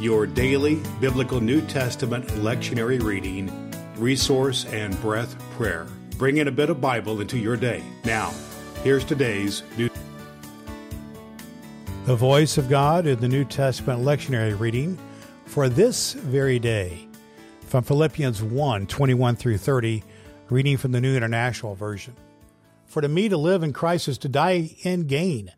your daily biblical New Testament lectionary reading, resource, and breath prayer. Bring in a bit of Bible into your day. Now, here's today's New The voice of God in the New Testament lectionary reading for this very day from Philippians 1 21 through 30, reading from the New International Version. For to me to live in Christ is to die in gain.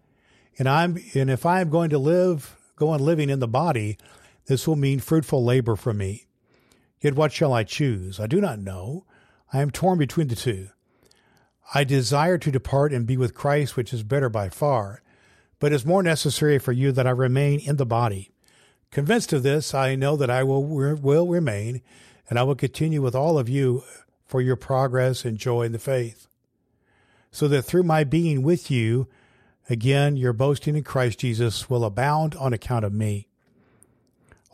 And I'm and if I am going to live, go on living in the body, this will mean fruitful labor for me. Yet what shall I choose? I do not know. I am torn between the two. I desire to depart and be with Christ, which is better by far, but it is more necessary for you that I remain in the body. Convinced of this, I know that I will, will remain, and I will continue with all of you for your progress and joy in the faith. So that through my being with you, again, your boasting in Christ Jesus will abound on account of me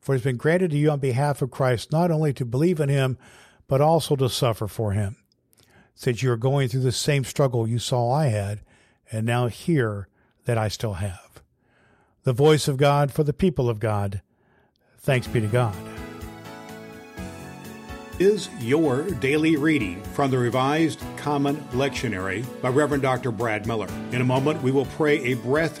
For it has been granted to you on behalf of Christ not only to believe in him, but also to suffer for him. Since you are going through the same struggle you saw I had, and now hear that I still have. The voice of God for the people of God. Thanks be to God. Is your daily reading from the Revised Common Lectionary by Reverend Dr. Brad Miller. In a moment, we will pray a breath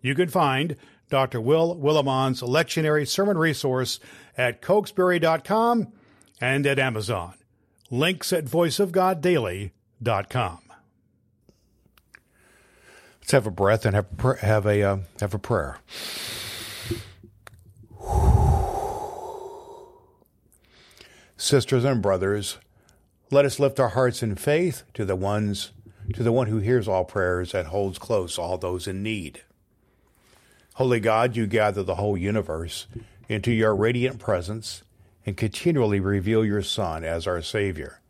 You can find Dr. Will Willimon's lectionary sermon resource at cokesbury.com and at Amazon. Links at voiceofgoddaily.com. Let's have a breath and have have a uh, have a prayer. Sisters and brothers, let us lift our hearts in faith to the ones to the one who hears all prayers and holds close all those in need. Holy God, you gather the whole universe into your radiant presence and continually reveal your Son as our Savior.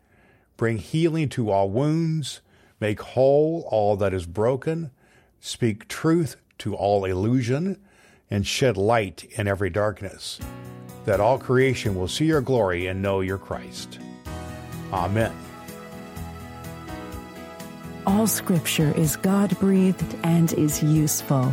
Bring healing to all wounds, make whole all that is broken, speak truth to all illusion, and shed light in every darkness, that all creation will see your glory and know your Christ. Amen. All scripture is God breathed and is useful.